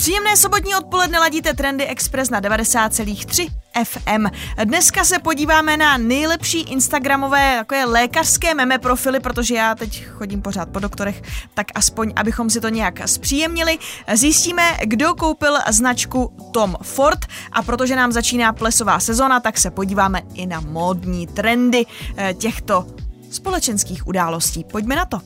Příjemné sobotní odpoledne ladíte Trendy Express na 90,3 FM. Dneska se podíváme na nejlepší instagramové takové lékařské meme profily, protože já teď chodím pořád po doktorech, tak aspoň, abychom si to nějak zpříjemnili. Zjistíme, kdo koupil značku Tom Ford a protože nám začíná plesová sezona, tak se podíváme i na módní trendy eh, těchto společenských událostí. Pojďme na to.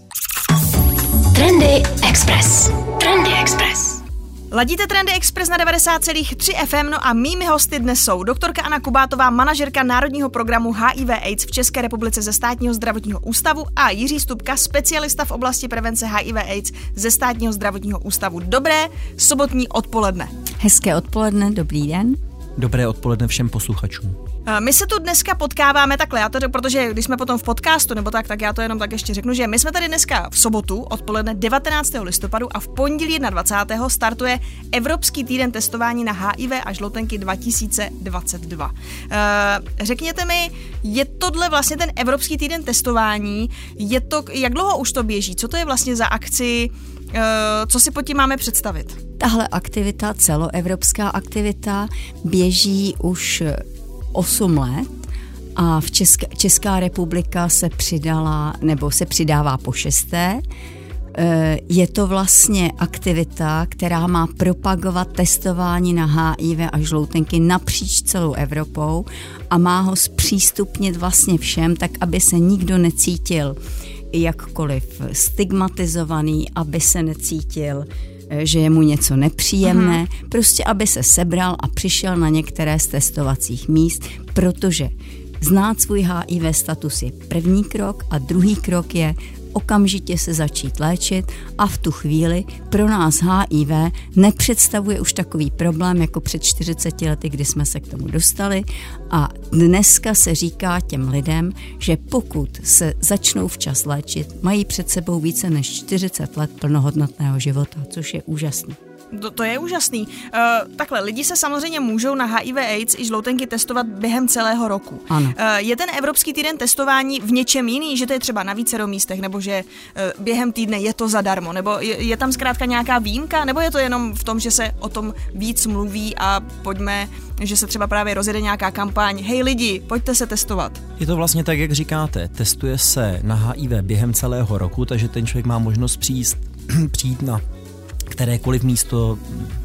Trendy Express. Trendy Express. Ladíte Trendy Express na 90,3 FM, no a mými hosty dnes jsou doktorka Anna Kubátová, manažerka Národního programu HIV AIDS v České republice ze státního zdravotního ústavu a Jiří Stupka, specialista v oblasti prevence HIV AIDS ze státního zdravotního ústavu. Dobré sobotní odpoledne. Hezké odpoledne, dobrý den. Dobré odpoledne všem posluchačům. My se tu dneska potkáváme takhle, já to, řeknu, protože když jsme potom v podcastu nebo tak, tak já to jenom tak ještě řeknu, že my jsme tady dneska v sobotu odpoledne 19. listopadu a v pondělí 21. startuje Evropský týden testování na HIV a žloutenky 2022. Eh, Řekněte mi, je tohle vlastně ten Evropský týden testování, je to, jak dlouho už to běží, co to je vlastně za akci, Eh, co si pod tím máme představit? Tahle aktivita, celoevropská aktivita, běží už 8 let a v České, Česká republika se přidala, nebo se přidává po šesté. Eh, Je to vlastně aktivita, která má propagovat testování na HIV a žloutenky napříč celou Evropou a má ho zpřístupnit vlastně všem, tak aby se nikdo necítil jakkoliv stigmatizovaný, aby se necítil eh, že je mu něco nepříjemné, Aha. prostě aby se sebral a přišel na některé z testovacích míst, protože znát svůj HIV status je první krok a druhý krok je okamžitě se začít léčit a v tu chvíli pro nás HIV nepředstavuje už takový problém jako před 40 lety, kdy jsme se k tomu dostali a dneska se říká těm lidem, že pokud se začnou včas léčit, mají před sebou více než 40 let plnohodnotného života, což je úžasné. To, to je úžasný. Uh, takhle, lidi se samozřejmě můžou na HIV AIDS i žloutenky testovat během celého roku. Ano. Uh, je ten Evropský týden testování v něčem jiný, že to je třeba na vícero místech, nebo že uh, během týdne je to zadarmo, nebo je, je tam zkrátka nějaká výjimka, nebo je to jenom v tom, že se o tom víc mluví a pojďme, že se třeba právě rozjede nějaká kampaň, hej lidi, pojďte se testovat. Je to vlastně tak, jak říkáte, testuje se na HIV během celého roku, takže ten člověk má možnost přijít, přijít na kterékoliv místo,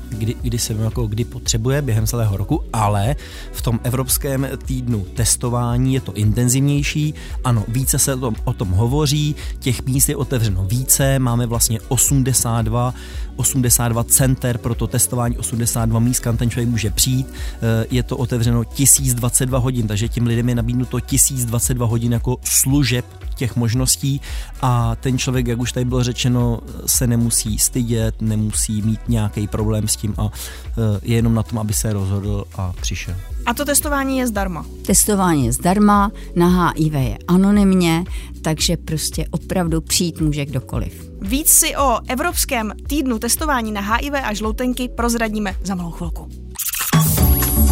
kdy, kdy se jako kdy potřebuje během celého roku, ale v tom evropském týdnu testování je to intenzivnější. Ano, více se o tom, o tom hovoří, těch míst je otevřeno více, máme vlastně 82 82 center pro to testování, 82 míst, kam ten člověk může přijít. Eh, Je to otevřeno 1022 hodin, takže těm lidem je nabídnuto 1022 hodin jako služeb těch možností a ten člověk, jak už tady bylo řečeno, se nemusí stydět, nemusí mít nějaký problém s tím a eh, je jenom na tom, aby se rozhodl a přišel. A to testování je zdarma. Testování je zdarma, na HIV je anonymně, takže prostě opravdu přijít může kdokoliv. Víc si o Evropském týdnu testování na HIV a žloutenky prozradíme za malou chvilku.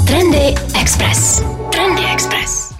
Trendy Express. Trendy Express.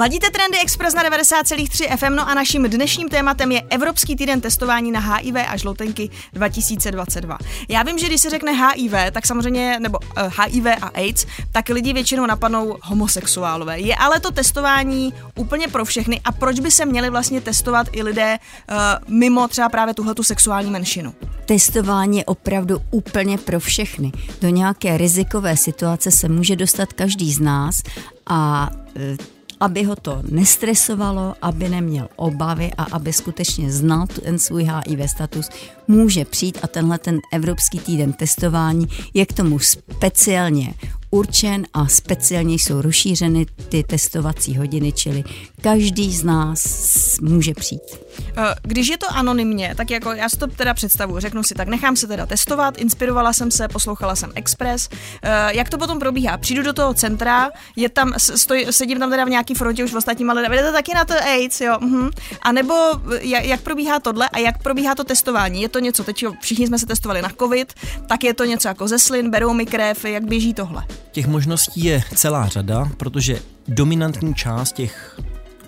Ladíte Trendy Express na 90,3 FM, no a naším dnešním tématem je Evropský týden testování na HIV a žloutenky 2022. Já vím, že když se řekne HIV, tak samozřejmě, nebo uh, HIV a AIDS, tak lidi většinou napadnou homosexuálové. Je ale to testování úplně pro všechny a proč by se měli vlastně testovat i lidé uh, mimo třeba právě tuhletu sexuální menšinu? Testování je opravdu úplně pro všechny. Do nějaké rizikové situace se může dostat každý z nás a e, aby ho to nestresovalo, aby neměl obavy a aby skutečně znal ten svůj HIV status, může přijít a tenhle ten Evropský týden testování je k tomu speciálně určen a speciálně jsou rozšířeny ty testovací hodiny, čili každý z nás může přijít. Eh, Když je to anonymně, tak jako já si to teda představuji, řeknu si tak, nechám se teda testovat, inspirovala jsem se, poslouchala jsem Express. Eh, Jak to potom probíhá? Přijdu do toho centra, je tam, stoj, sedím tam teda v nějaký frontě už v ostatním, ale jdete taky na to AIDS, jo. Mhm. A nebo eh, jak, jak probíhá tohle a jak probíhá to testování? Je to něco, teď jo, všichni jsme se testovali na COVID, tak je to něco jako ze slin, berou mi krev, jak běží tohle? Těch možností je celá řada, protože dominantní část těch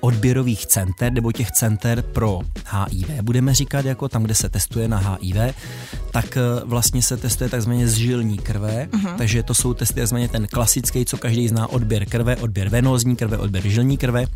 odběrových center nebo těch center pro HIV, budeme říkat jako tam, kde se testuje na HIV, tak eh, vlastně se testuje takzvaně z žilní krve, uh-huh. takže to jsou testy takzvaně ten klasický, co každý zná, odběr krve, odběr venózní krve, odběr žilní krve,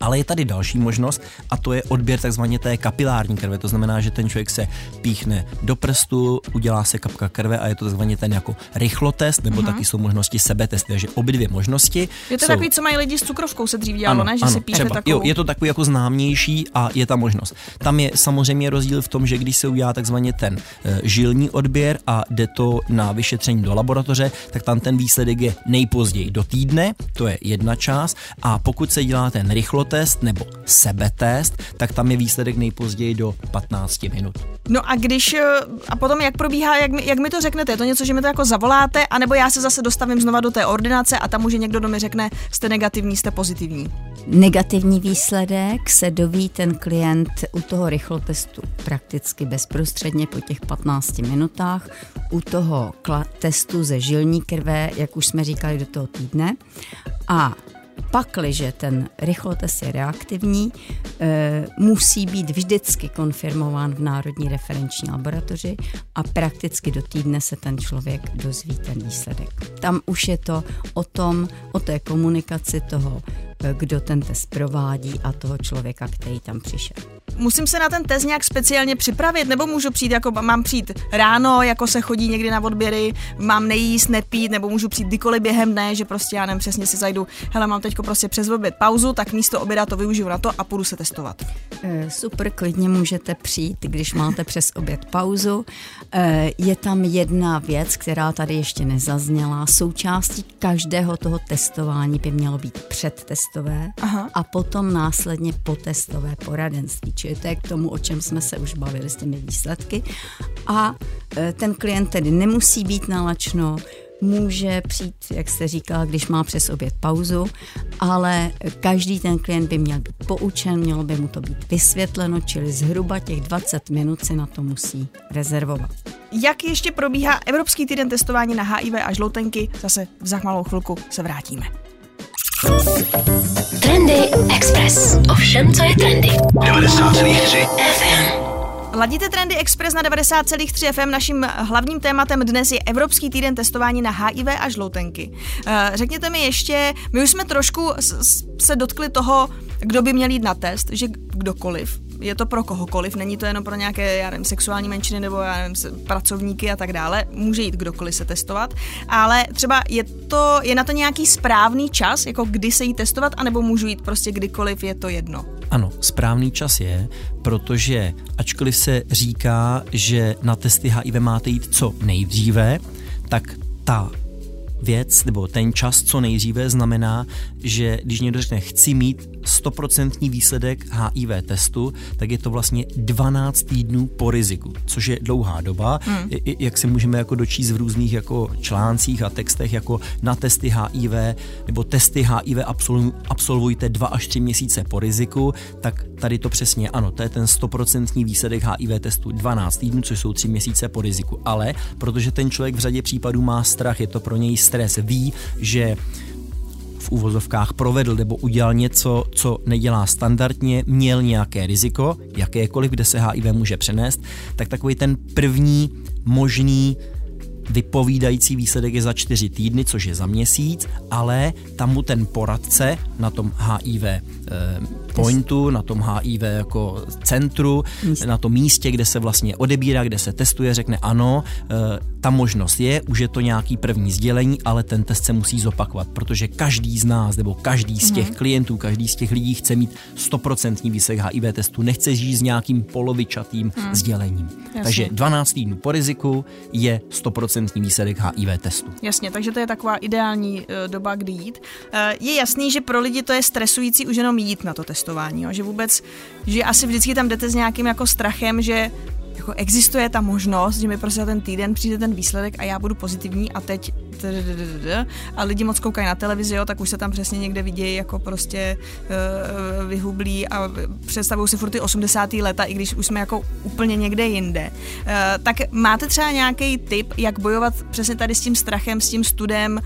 ale je tady další možnost a to je odběr takzvaně té kapilární krve. To znamená, že ten člověk se píchne do prstu, udělá se kapka krve a je to takzvaně ten jako rychlotest, nebo uh-huh. taky jsou možnosti sebetesty. Takže obě dvě možnosti. Je to jsou... takový, co mají lidi s cukrovkou se dřív dělalo, ne? Že si píše třeba. takovou... Jo, je to takový jako známější a je ta možnost. Tam je samozřejmě rozdíl v tom, že když se udělá takzvaně ten e, žilní odběr a jde to na vyšetření do laboratoře, tak tam ten výsledek je nejpozději do týdne, to je jedna část, a pokud se dělá ten rychlotest nebo sebetest, tak tam je výsledek nejpozději do 15 minut. No a když, eh, a potom jak probíhá, jak mi, jak mi to řeknete, je to něco, že mi to jako zavoláte, anebo já se zase dostavím znova do té ordinace a tam už někdo do mi řekne, jste negativní, jste pozitivní. Negativní výsledek se doví ten klient u toho rychlotestu prakticky bezprostředně po těch 15 minutách, u toho testu ze žilní krve, jak už jsme říkali, do toho týdne. A pakliže ten rychlotest je reaktivní, e, musí být vždycky konfirmován v Národní referenční laboratoři a prakticky do týdne se ten člověk dozví ten výsledek. Tam už je to o tom, o té komunikaci toho, kdo ten test provádí a toho člověka, který tam přišel. Musím se na ten test nějak speciálně připravit, nebo můžu přijít, jako mám přijít ráno, jako se chodí někdy na odběry, mám nejíst, nepít, nebo můžu přijít kdykoliv během dne, že prostě já nevím, přesně si zajdu, hele, mám teďko prostě přes oběd pauzu, tak místo oběda to využiju na to a půjdu se testovat. Eh, Super, klidně můžete přijít, když máte přes oběd pauzu. Eh, Je tam jedna věc, která tady ještě nezazněla. Součástí každého toho testování by mělo být předtestové Aha. a potom následně potestové poradenství. Čili je k tomu, o čem jsme se už bavili s těmi výsledky. A eh, ten klient tedy nemusí být nalačno, může přijít, jak jste říkala, když má přes oběd pauzu, ale každý ten klient by měl být poučen, mělo by mu to být vysvětleno, čili zhruba těch 20 minut si na to musí rezervovat. Jak ještě probíhá Evropský týden testování na HIV a žloutenky, zase za malou chvilku se vrátíme. Trendy Express. Ovšem, co je trendy. 90,3 FM. Ladíte Trendy Express na 90,3 FM. Naším hlavním tématem dnes je Evropský týden testování na HIV a žloutenky. Eh, Řekněte mi ještě, my už jsme trošku se dotkli toho, kdo by měl jít na test, že kdokoliv. Je to pro kohokoliv, není to jenom pro nějaké, já nevím, sexuální menšiny nebo já nevím, pracovníky a tak dále. Může jít kdokoliv se testovat, ale třeba je to, je na to nějaký správný čas, jako kdy se jí testovat, anebo můžu jít prostě kdykoliv, je to jedno. Ano, správný čas je, protože ačkoliv se říká, že na testy HIV máte jít co nejdříve, tak ta věc nebo ten čas co nejdříve znamená, že když někdo řekne chci mít 100% výsledek HIV testu, tak je to vlastně 12 týdnů po riziku, což je dlouhá doba, hmm. jak se můžeme jako dočíst v různých jako článcích a textech jako na testy HIV nebo testy HIV absolvu- absolvujte 2 až 3 měsíce po riziku, tak tady to přesně ano, to je ten 100% výsledek HIV testu 12 týdnů, což jsou 3 měsíce po riziku. Ale protože ten člověk v řadě případů má strach, je to pro něj stres, ví, že v úvozovkách provedl nebo udělal něco, co nedělá standardně, měl nějaké riziko, jakékoliv, kde se HIV může přenést, tak takový ten první možný vypovídající výsledek je za čtyři týdny, což je za měsíc, ale tam mu ten poradce na tom HIV pointu, na tom HIV jako centru, Míst. na tom místě, kde se vlastně odebírá, kde se testuje, řekne ano, eh, ta možnost je, už je to nějaký první sdělení, ale ten test se musí zopakovat, protože každý z nás nebo každý z těch klientů, každý z těch lidí chce mít 100% výsledek HIV testu, nechce žít s nějakým polovičatým sdělením. Takže 12 týdnů po riziku je 100% stoprocentní výsledek HIV testu. Jasně, takže to je taková ideální uh, doba, kdy jít. Je jasný, že pro lidi to je stresující už jenom jít na to testování, jo? že vůbec, že asi vždycky tam jdete s nějakým jako strachem, že jako existuje ta možnost, že mi prostě ten týden přijde ten výsledek a já budu pozitivní a teď a lidi moc koukají na televizi, jo, tak už se tam přesně někde vidějí jako prostě uh, vyhublí a představují si furt ty 80. leta, i když už jsme jako úplně někde jinde. Uh, tak máte třeba nějaký tip, jak bojovat přesně tady s tím strachem, s tím studem,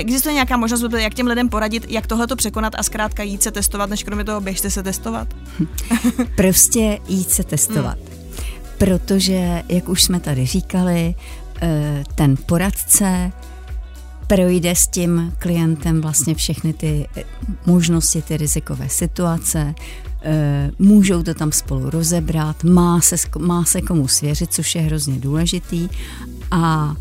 existuje nějaká možnost, jak těm lidem poradit, jak tohle to překonat a zkrátka jít se testovat, než kromě toho běžte se testovat? prostě jít se testovat. Hmm. Protože, jak už jsme tady říkali, Eh, ten poradce projde s tím klientem vlastně všechny ty eh, možnosti, ty rizikové situace, eh, můžou to tam spolu rozebrat, má se, má se komu svěřit, což je hrozně důležitý a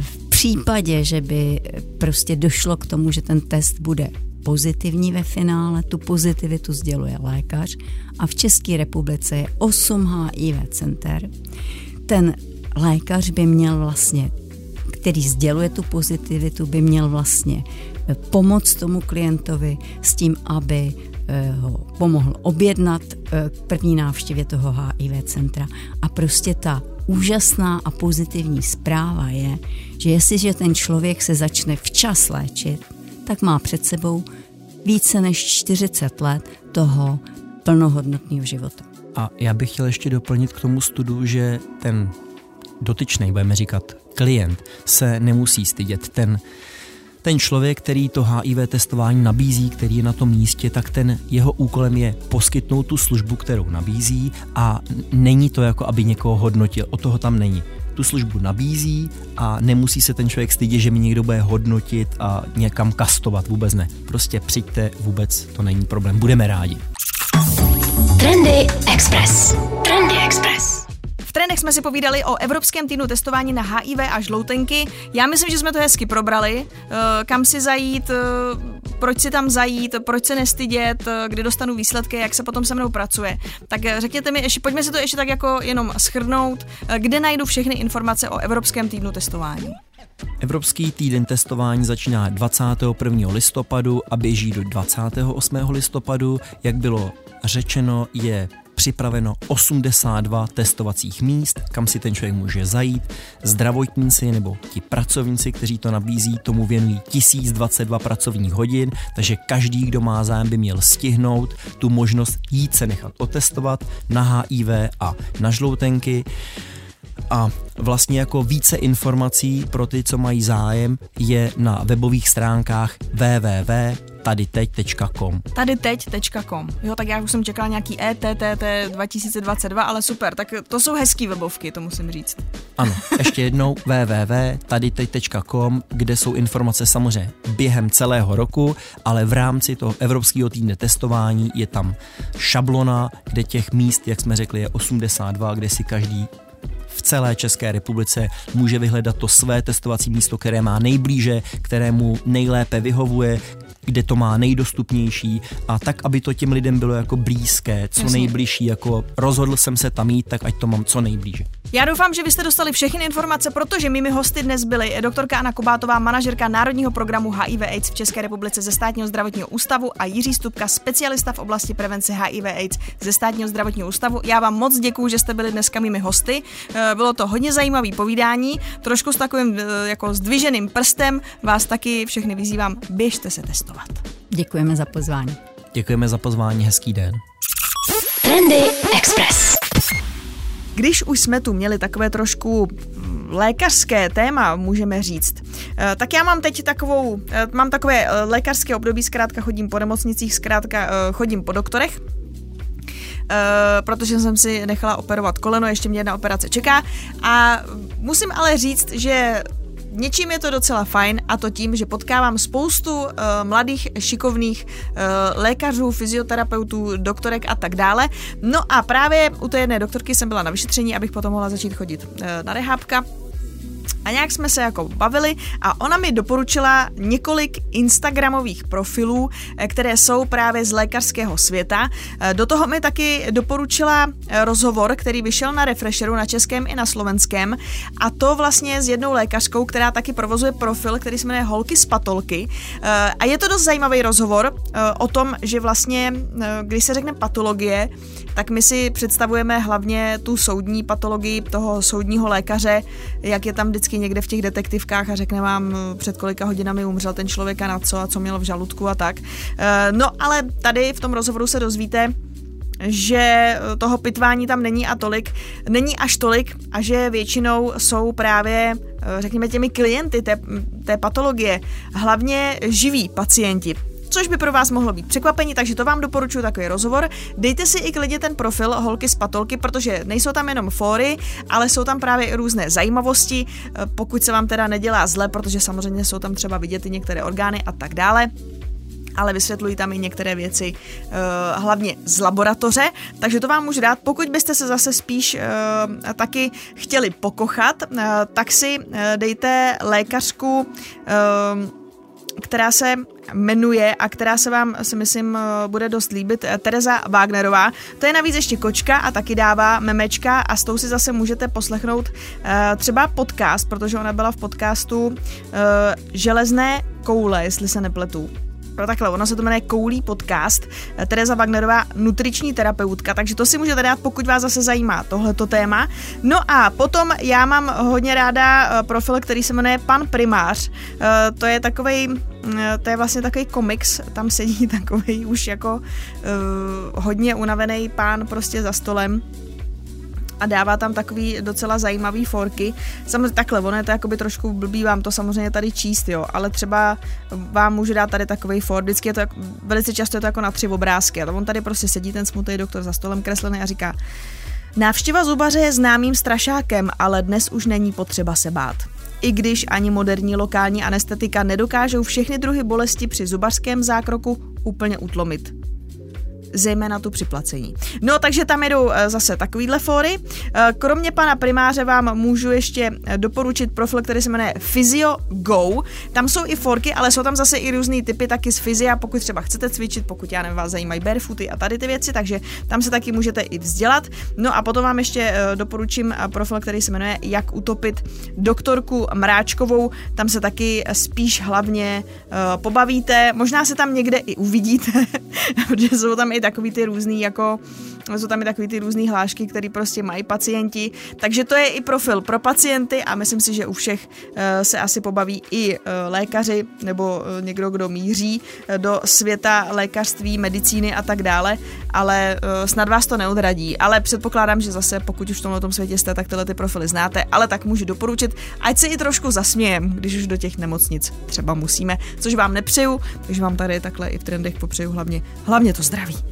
v případě, že by prostě došlo k tomu, že ten test bude pozitivní ve finále, tu pozitivitu sděluje lékař a v České republice je 8 HIV center. Ten lékař by měl vlastně, který sděluje tu pozitivitu, by měl vlastně eh, pomoct tomu klientovi s tím, aby ho pomohl objednat eh, k první návštěvě toho HIV centra. A prostě ta úžasná a pozitivní zpráva je, že jestliže ten člověk se začne včas léčit, tak má před sebou více než 40 let toho plnohodnotného života. A já bych chtěl ještě doplnit k tomu studu, že ten dotyčný, budeme říkat klient, se nemusí stydět. Ten, ten člověk, který to HIV testování nabízí, který je na tom místě, tak ten jeho úkolem je poskytnout tu službu, kterou nabízí a není to jako, aby někoho hodnotil. O toho tam není tu službu nabízí a nemusí se ten člověk stydět, že mi někdo bude hodnotit a někam kastovat, vůbec ne. Prostě přijďte, vůbec to není problém, budeme rádi. Trendy Express. Trendy Express. V trendech jsme si povídali o Evropském týdnu testování na HIV a žloutenky. Já myslím, že jsme to hezky probrali. Eh, kam si zajít, eh, proč si tam zajít, proč se nestydět, eh, kdy dostanu výsledky, jak se potom se mnou pracuje. Tak řekněte mi, ještě, pojďme si to ještě tak jako jenom schrnout, kde najdu všechny informace o Evropském týdnu testování. Evropský týden testování začíná 21. listopadu a běží do 28. listopadu. Jak bylo řečeno, je připraveno 82 testovacích míst, kam si ten člověk může zajít. Zdravotníci nebo ti pracovníci, kteří to nabízí, tomu věnují 1022 pracovních hodin, takže každý, kdo má zájem, by měl stihnout tu možnost jít se nechat otestovat na HIV a na žloutenky a vlastně jako více informací pro ty, co mají zájem, je na webových stránkách www.tadyteď.com Tadyteď.com Jo, tak já už jsem čekala nějaký ETTT 2022, ale super, tak to jsou hezký webovky, to musím říct. Ano, ještě jednou www.tadyteď.com, kde jsou informace samozřejmě během celého roku, ale v rámci toho Evropského týdne testování je tam šablona, kde těch míst, jak jsme řekli, je 82, kde si každý v celé České republice může vyhledat to své testovací místo, které má nejblíže, kterému nejlépe vyhovuje, kde to má nejdostupnější a tak, aby to těm lidem bylo jako blízké, co Jasně. nejbližší, jako rozhodl jsem se tam jít, tak ať to mám co nejblíže. Já doufám, že vy jste dostali všechny informace, protože mými hosty dnes byly doktorka Anna Kobátová, manažerka Národního programu HIV AIDS v České republice ze Státního zdravotního ústavu a Jiří Stupka, specialista v oblasti prevence HIV AIDS ze Státního zdravotního ústavu. Já vám moc děkuji, že jste byli dneska mými hosty. Eh, bylo to hodně zajímavé povídání, trošku s takovým eh, jako zdviženým prstem. Vás taky všechny vyzývám, běžte se testovat. Děkujeme za pozvání. Děkujeme za pozvání, hezký den. Trendy Express. Když už jsme tu měli takové trošku lékařské téma, můžeme říct, eh, tak já mám teď takovou, eh, mám takové eh, lékařské období, zkrátka chodím po nemocnicích, zkrátka chodím po doktorech, protože jsem si nechala operovat koleno, ještě mě jedna operace čeká. A musím ale říct, že Něčím je to docela fajn a to tím, že potkávám spoustu uh, mladých, šikovných uh, lékařů, fyzioterapeutů, doktorek a tak dále. No a právě u té jedné doktorky jsem byla na vyšetření, abych potom mohla začít chodit uh, na rehábka A nějak jsme se jako bavili a ona mi doporučila několik Instagramových profilů, eh, které jsou právě z lékařského světa. Eh, do toho mi taky doporučila eh, rozhovor, který vyšel na Refresheru na českém i na slovenském a to vlastně s jednou lékařkou, která taky provozuje profil, který se jmenuje Holky z patolky. A je to dost zajímavý rozhovor o tom, že vlastně, když se řekne patologie, tak my si představujeme hlavně tu soudní patologii toho soudního lékaře, jak je tam vždycky někde v těch detektivkách a řekne vám, před kolika hodinami umřel ten člověk a na co a co měl v žaludku a tak. Eh, no ale tady v tom rozhovoru se dozvíte, že toho pitvání tam není a tolik, není až tolik a že většinou jsou právě, eh, řekněme, těmi klienty té, té patologie hlavně živí pacienti což by pro vás mohlo být překvapení, takže to vám doporučuji takový rozhovor. Dejte si i klidně ten profil Holky z patolky, protože nejsou tam jenom fóry, ale jsou tam právě i různé zajímavosti, eh, pokud se vám teda nedělá zle, protože samozřejmě jsou tam třeba vidět i některé orgány a tak dále ale vysvětlují tam i některé věci, uh, hlavně z laboratoře, takže to vám můžu dát. Pokud byste se zase spíš uh, taky chtěli pokochat, tak si dejte lékařku která se jmenuje a která se vám, si myslím, bude dost líbit, Tereza Wagnerová. To je navíc ještě kočka a taky dává memečka a s tou si zase můžete poslechnout uh, třeba podcast, protože ona byla v podcastu Železné koule, jestli se nepletu. No takhle, ono se to jmenuje Koulí podcast, Tereza Wagnerová, nutriční terapeutka, takže to si můžete dát, pokud vás zase zajímá tohleto téma. No a potom já mám hodně ráda eh, profil, který se jmenuje Pan Primář. Eh, to je takový eh, to je vlastně takový komiks, tam sedí takový už jako uh, hodně unavený pán prostě za stolem a dává tam takový docela zajímavý forky. Samozřejmě takhle, ono je to jakoby trošku blbý vám to samozřejmě tady číst, jo, ale třeba vám může dát tady takový for, vždycky je to jako, velice často je to jako na tři obrázky, ale on tady prostě sedí ten smutný doktor za stolem kreslený a říká, Návštěva zubaře je známým strašákem, ale dnes už není potřeba se bát. I když ani moderní lokální anestetika nedokážou všechny druhy bolesti při zubařském zákroku úplně utlomit zejména tu připlacení. No, takže tam jedou eh, zase takovýhle fóry. Eh, kromě pana primáře vám můžu ještě eh, doporučit profil, který se jmenuje Physio Go. Tam jsou i forky, ale jsou tam zase i různé typy taky z fyzia, pokud třeba chcete cvičit, pokud já nevím, vás zajímají barefooty a tady ty věci, takže tam se taky můžete i vzdělat. No a potom vám ještě doporučím profil, který se jmenuje Jak utopit doktorku Mráčkovou. Tam se taky spíš hlavně pobavíte, možná se tam někde i uvidíte, protože jsou tam i takový ty různý jako jsou tam i takový ty různé hlášky, které prostě mají pacienti, takže to je i profil pro pacienty a myslím si, že u všech uh, se asi pobaví i uh, lékaři nebo uh, někdo, kdo míří do světa lékařství, medicíny a tak dále, ale snad vás to neodradí, ale předpokládám, že zase pokud už v tomhle světě jste, tak tyhle ty profily znáte, ale tak můžu doporučit, ať se i trošku zasmějem, když už do těch nemocnic třeba musíme, což vám nepřeju, takže vám tady takhle i v trendech popřeju hlavně, hlavně to zdraví.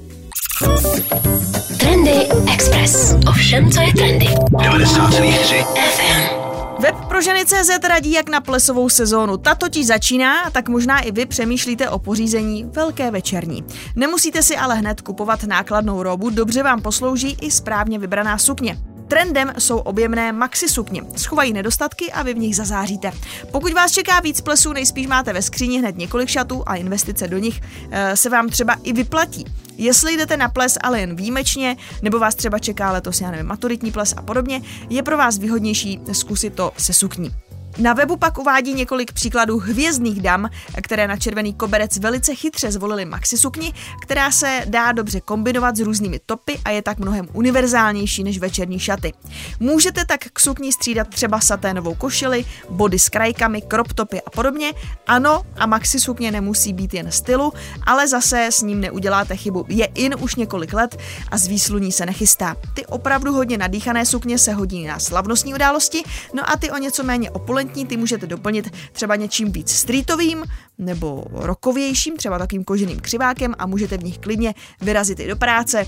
Trendy Express. Ovšem, co je trendy. 90,3 FM. Web pro ženy CZ radí jak na plesovou sezónu. Ta totiž začíná, tak možná i vy přemýšlíte o pořízení velké večerní. Nemusíte si ale hned kupovat nákladnou robu, dobře vám poslouží i správně vybraná sukně. Trendem jsou objemné maxi sukně. Schovají nedostatky a vy v nich zazáříte. Pokud vás čeká víc plesů, nejspíš máte ve skříni hned několik šatů a investice do nich e, se vám třeba i vyplatí. Jestli jdete na ples, ale jen výjimečně, nebo vás třeba čeká letos, já nevím, maturitní ples a podobně, je pro vás výhodnější zkusit to se sukní. Na webu pak uvádí několik příkladů hvězdných dam, které na červený koberec velice chytře zvolili maxi sukni, která se dá dobře kombinovat s různými topy a je tak mnohem univerzálnější než večerní šaty. Můžete tak k sukni střídat třeba saténovou košili, body s krajkami, crop topy a podobně. Ano, a maxi sukně nemusí být jen stylu, ale zase s ním neuděláte chybu. Je in už několik let a z výsluní se nechystá. Ty opravdu hodně nadýchané sukně se hodí na slavnostní události, no a ty o něco méně opulentní elegantní, ty můžete doplnit třeba něčím víc streetovým nebo rokovějším, třeba takovým koženým křivákem a můžete v nich klidně vyrazit i do práce,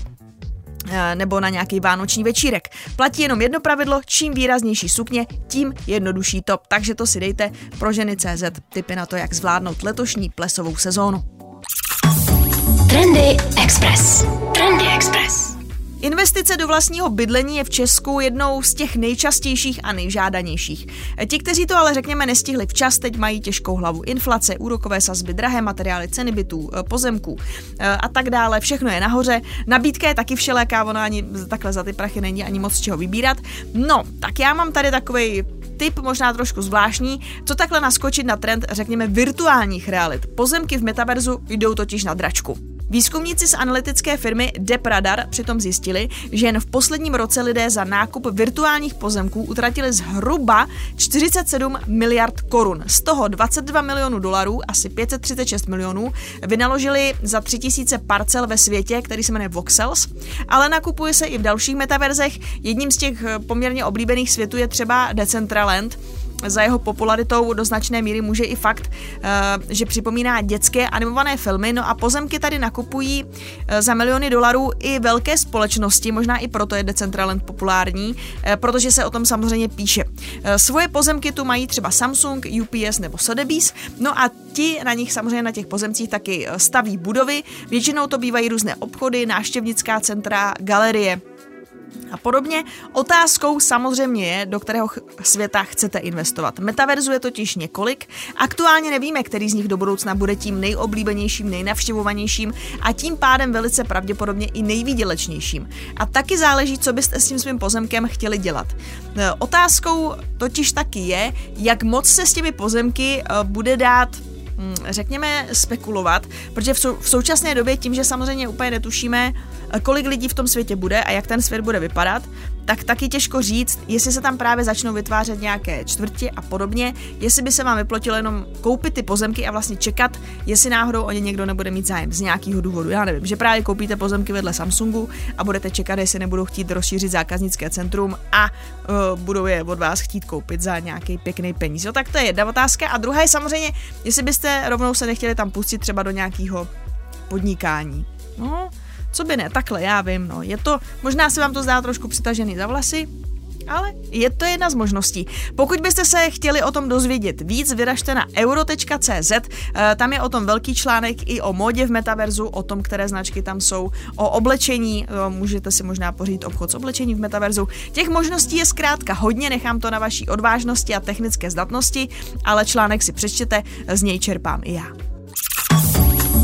eh, nebo na nějaký vánoční večírek. Platí jenom jedno pravidlo, čím výraznější sukně, tím jednodušší top. Takže to si dejte pro ženy CZ tipy na to, jak zvládnout letošní plesovou sezónu. Trendy Express. Trendy Express. Investice do vlastního bydlení je v Česku jednou z těch nejčastějších a nejžádanějších. Ti, kteří to ale řekněme nestihli včas, teď mají těžkou hlavu. Inflace, úrokové sazby, drahé materiály, ceny bytů, eh, pozemků eh, a tak dále. Všechno je nahoře. Nabídka je taky všeléká, ono ani takhle za ty prachy není ani moc čeho vybírat. No, tak já mám tady takový tip možná trošku zvláštní, co takhle naskočit na trend, řekněme, virtuálních realit. Pozemky v metaverzu jdou totiž na dračku. Výzkumníci z analytické firmy Depradar přitom zjistili, že jen v posledním roce lidé za nákup virtuálních pozemků utratili zhruba 47 miliard korun. Z toho 22 milionů dolarů, asi 536 milionů, vynaložili za 3000 parcel ve světě, který se jmenuje Voxels, ale nakupuje se i v dalších metaverzech. Jedním z těch poměrně oblíbených světů je třeba Decentraland, za jeho popularitou do značné míry může i fakt, eh, že připomíná dětské animované filmy, no a pozemky tady nakupují eh, za miliony dolarů i velké společnosti, možná i proto je Decentraland populární, eh, protože se o tom samozřejmě píše. Svoje pozemky tu mají třeba Samsung, UPS nebo Sotheby's, no a ti na nich samozřejmě na těch pozemcích taky staví budovy, většinou to bývají různé obchody, návštěvnická centra, galerie a podobně. Otázkou samozřejmě je, do kterého světa chcete investovat. Metaverzu je totiž několik. Aktuálně nevíme, který z nich do budoucna bude tím nejoblíbenějším, nejnavštěvovanějším a tím pádem velice pravděpodobně i nejvýdělečnějším. A taky záleží, co byste s tím svým pozemkem chtěli dělat. E, otázkou totiž taky je, jak moc se s těmi pozemky e, bude dát řekněme, spekulovat, protože v, sou, v současné době tím, že samozřejmě úplně netušíme, kolik lidí v tom světě bude a jak ten svět bude vypadat, tak taky těžko říct, jestli se tam právě začnou vytvářet nějaké čtvrtě a podobně, jestli by se vám vyplotilo jenom koupit ty pozemky a vlastně čekat, jestli náhodou o ně někdo nebude mít zájem z nějakého důvodu. Já nevím, že právě koupíte pozemky vedle Samsungu a budete čekat, jestli nebudou chtít rozšířit zákaznické centrum a uh, budou je od vás chtít koupit za nějaký pěkný peníz. Jo, tak to je jedna otázka. A druhá je samozřejmě, jestli byste rovnou se nechtěli tam pustit třeba do nějakého podnikání. No, co by ne, takhle, já vím, no. Je to, možná se vám to zdá trošku přitažený za vlasy, ale je to jedna z možností. Pokud byste se chtěli o tom dozvědět víc, vyražte na euro.cz, eh, tam je o tom velký článek i o modě v metaverzu, o tom, které značky tam jsou, o oblečení, eh, můžete si možná pořídit obchod s oblečením v metaverzu. Těch možností je zkrátka hodně, nechám to na vaší odvážnosti a technické zdatnosti, ale článek si přečtěte, z něj čerpám i já.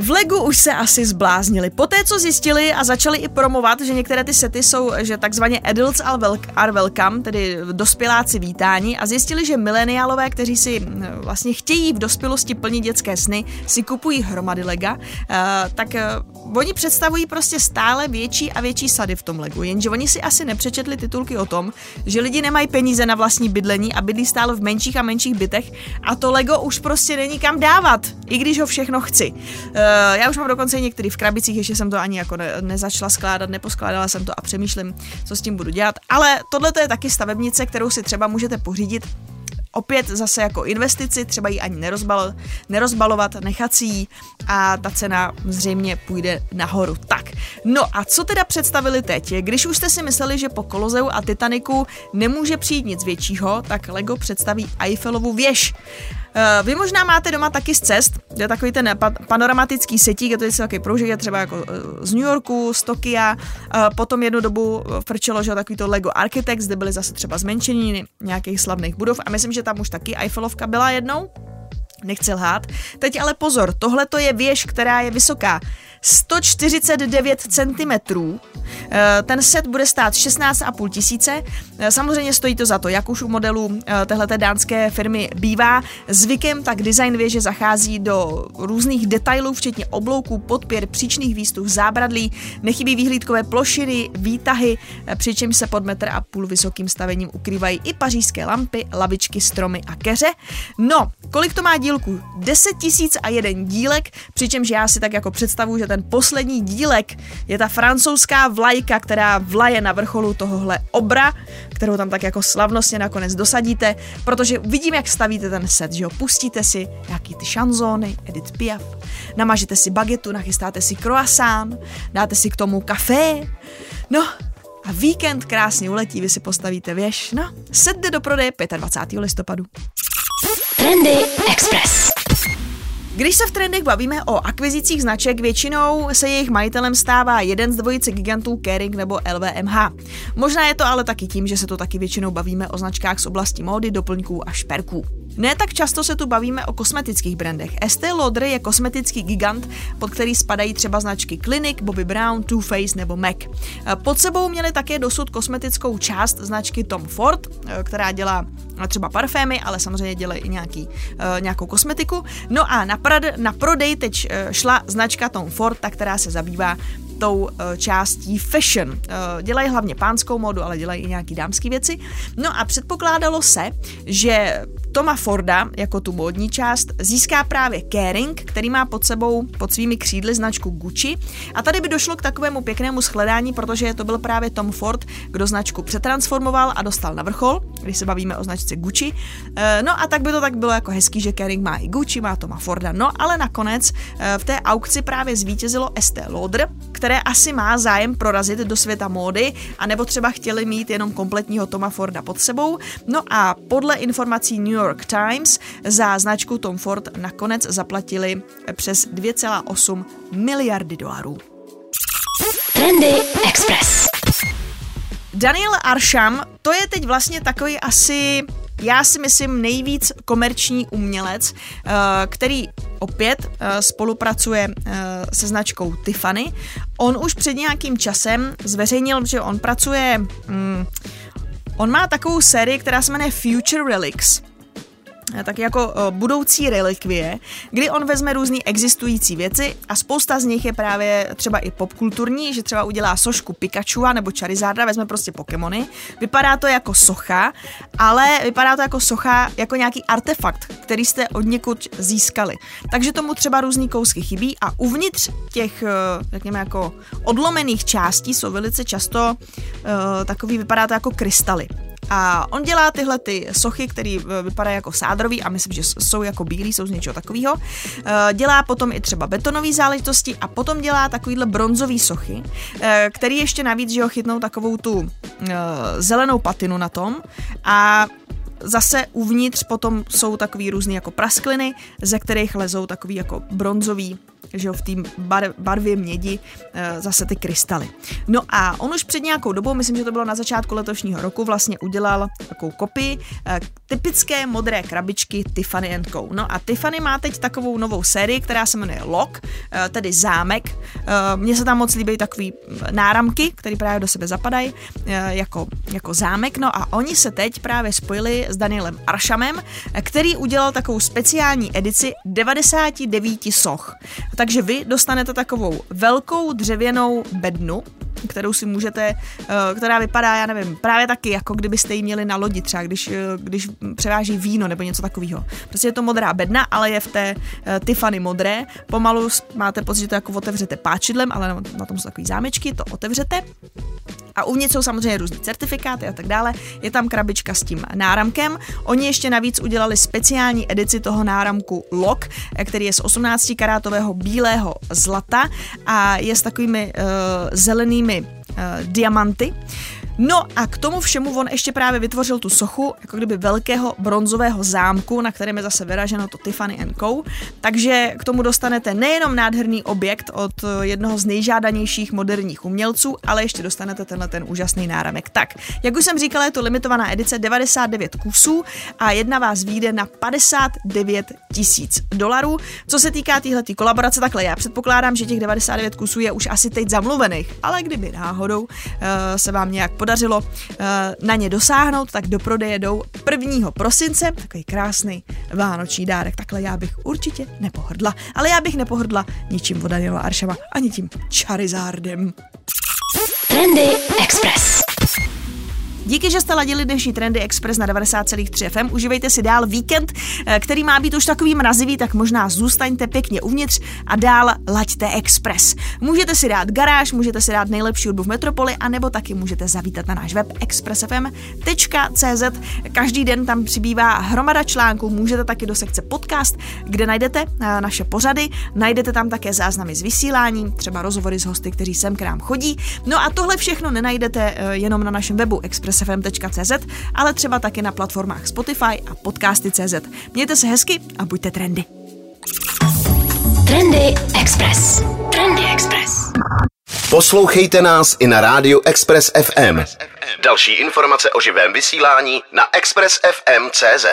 V Legu už se asi zbláznili. Poté, co zjistili a začali i promovat, že některé ty sety jsou, že takzvaně adults are welcome, tedy dospěláci vítání, a zjistili, že mileniálové, kteří si hm, vlastně chtějí v dospělosti plnit dětské sny, si kupují hromady lega, eh, tak eh, oni představují prostě stále větší a větší sady v tom Legu. Jenže oni si asi nepřečetli titulky o tom, že lidi nemají peníze na vlastní bydlení a bydlí stále v menších a menších bytech a to Lego už prostě není kam dávat, i když ho všechno chci. Uh, já už mám dokonce některý v krabicích, ještě jsem to ani jako ne, nezačala skládat, neposkládala jsem to a přemýšlím, co s tím budu dělat. Ale tohle je taky stavebnice, kterou si třeba můžete pořídit opět zase jako investici, třeba ji ani nerozbal, nerozbalovat, nechat si ji a ta cena zřejmě půjde nahoru. Tak, no a co teda představili teď? Když už jste si mysleli, že po Kolozeu a Titaniku nemůže přijít nic většího, tak Lego představí Eiffelovu věž. Uh, vy možná máte doma taky z cest, je takový ten panoramatický setík, je to takový proužek, je třeba jako uh, z New Yorku, z Tokia, uh, potom jednu dobu frčelo, že takový to Lego Architects, kde byly zase třeba zmenšení nějakých slavných budov a myslím, že tam už taky Eiffelovka byla jednou. Nechci lhát. Teď ale pozor, tohle to je věž, která je vysoká 149 cm. Eh, ten set bude stát 16,5 tisíce. Eh, samozřejmě stojí to za to, jak už u modelů eh, téhleté dánské firmy bývá. Zvykem tak design věže zachází do různých detailů, včetně oblouků, podpěr, příčných výstup, zábradlí, nechybí výhlídkové plošiny, výtahy, přičemž se pod metr a půl vysokým stavením ukrývají i pařížské lampy, lavičky, stromy a keře. No, kolik to má dílku? 10 tisíc a jeden dílek, přičemž já si tak jako představu, že ten poslední dílek je ta francouzská vlajka, která vlaje na vrcholu tohohle obra, kterou tam tak jako slavnostně nakonec dosadíte, protože vidím, jak stavíte ten set, že jo, pustíte si nějaký ty šanzóny, Edith Piaf, namažete si bagetu, nachystáte si croissant, dáte si k tomu kafé, no a víkend krásně uletí, vy si postavíte věž, no, set do prodeje 25. listopadu. Trendy Express. Když se v trendech bavíme o akvizicích značek, většinou se jejich majitelem stává jeden z dvojice gigantů Kering nebo LVMH. Možná je to ale taky tím, že se to taky většinou bavíme o značkách z oblasti módy, doplňků a šperků. Ne tak často se tu bavíme o kosmetických brandech. Estée Lauder je kosmetický gigant, pod který spadají třeba značky Clinic, Bobby Brown, Too Faced nebo MAC. Pod sebou měli také dosud kosmetickou část značky Tom Ford, která dělá třeba parfémy, ale samozřejmě dělají i nějaký, uh, nějakou kosmetiku. No a na, prad, na prodej teď uh, šla značka Tom Ford, ta, která se zabývá tou uh, částí fashion. Uh, dělají hlavně pánskou modu, ale dělají i nějaký dámské věci. No a předpokládalo se, že Toma Forda, jako tu módní část, získá právě Kering, který má pod sebou, pod svými křídly značku Gucci. A tady by došlo k takovému pěknému shledání, protože to byl právě Tom Ford, kdo značku přetransformoval a dostal na vrchol, když se bavíme o značce Gucci. E, no a tak by to tak bylo jako hezký, že Kering má i Gucci, má Toma Forda. No ale nakonec v té aukci právě zvítězilo Estée Lauder, které asi má zájem prorazit do světa módy, anebo třeba chtěli mít jenom kompletního Toma Forda pod sebou. No a podle informací New York Times za značku Tom Ford nakonec zaplatili přes 2,8 miliardy dolarů. Trendy Express. Daniel Arsham, to je teď vlastně takový asi já si myslím nejvíc komerční umělec, eh, který opět eh, spolupracuje eh, se značkou Tiffany. On už před nějakým časem zveřejnil, že on pracuje, mm, on má takovou sérii, která se jmenuje Future Relics tak jako budoucí relikvie, kdy on vezme různé existující věci a spousta z nich je právě třeba i popkulturní, že třeba udělá sošku Pikachu nebo Charizarda, vezme prostě Pokémony. Vypadá to jako socha, ale vypadá to jako socha, jako nějaký artefakt, který jste od někud získali. Takže tomu třeba různý kousky chybí a uvnitř těch, řekněme, jako odlomených částí jsou velice často uh, takový, vypadá to jako krystaly. A on dělá tyhle ty sochy, které eh, vypadají jako sádrový a myslím, že jsou jako bílý, jsou z něčeho takového. Eh, dělá potom i třeba betonové záležitosti a potom dělá takovýhle bronzový sochy, eh, který ještě navíc, že ho chytnou takovou tu zelenou patinu na tom a zase uvnitř potom jsou takový různý jako praskliny, ze kterých lezou takový jako bronzový že jo, v té bar, barvě mědi e, zase ty krystaly. No a on už před nějakou dobou, myslím, že to bylo na začátku letošního roku, vlastně udělal takovou kopii e, typické modré krabičky Tiffany Co. No a Tiffany má teď takovou novou sérii, která se jmenuje Lock, e, tedy zámek. E, Mně se tam moc líbí takový náramky, které právě do sebe zapadají e, jako, jako zámek. No a oni se teď právě spojili s Danielem Arshamem, který udělal takovou speciální edici 99 soch takže vy dostanete takovou velkou dřevěnou bednu, kterou si můžete, eh, která vypadá, já nevím, právě taky, jako kdybyste ji měli na lodi třeba, když, eh, když převáží víno nebo něco takového. Prostě je to modrá bedna, ale je v té uh, Tiffany modré. Pomalu máte pocit, že to jako otevřete páčidlem, ale na tom jsou takové zámečky, to otevřete. A uvnitř jsou samozřejmě různé certifikáty a tak dále. Je tam krabička s tím náramkem. Oni ještě navíc udělali speciální edici toho náramku Lock, který je z 18 karátového bílého zlata a je s takovými uh, zelenými uh, diamanty. No a k tomu všemu on ještě právě vytvořil tu sochu, jako kdyby velkého bronzového zámku, na kterém je zase vyraženo to Tiffany Co. Takže k tomu dostanete nejenom nádherný objekt od jednoho z nejžádanějších moderních umělců, ale ještě dostanete tenhle ten úžasný náramek. Tak, jak už jsem říkala, je to limitovaná edice 99 kusů a jedna vás vyjde na 59 tisíc dolarů. Co se týká téhle kolaborace, takhle já předpokládám, že těch 99 kusů je už asi teď zamluvených, ale kdyby náhodou uh, se vám nějak podaří podařilo uh, na ně dosáhnout, tak do prodeje jdou 1. prosince, takový krásný vánoční dárek. Takhle já bych určitě nepohrdla. Ale já bych nepohrdla ničím od Daniela Aršava, ani tím Charizardem. Trendy Express. Díky, že jste ladili dnešní Trendy Express na 90,3 FM. Užívejte si dál víkend, eh, který má být už takový mrazivý, tak možná zůstaňte pěkně uvnitř a dál laďte Express. Můžete si dát garáž, můžete si dát nejlepší hudbu v Metropoli, anebo taky můžete zavítat na náš web expressfm.cz. Každý den tam přibývá hromada článků, můžete taky do sekce podcast, kde najdete eh, naše pořady, najdete tam také záznamy z vysílání, třeba rozhovory s hosty, kteří sem k nám chodí. No a tohle všechno nenajdete eh, jenom na našem webu Express expressfm.cz, ale třeba taky na platformách Spotify a podcasty.cz. Mějte se hezky a buďte trendy. Trendy Express. Trendy Express. Poslouchejte nás i na rádiu Express FM. Další informace o živém vysílání na expressfm.cz.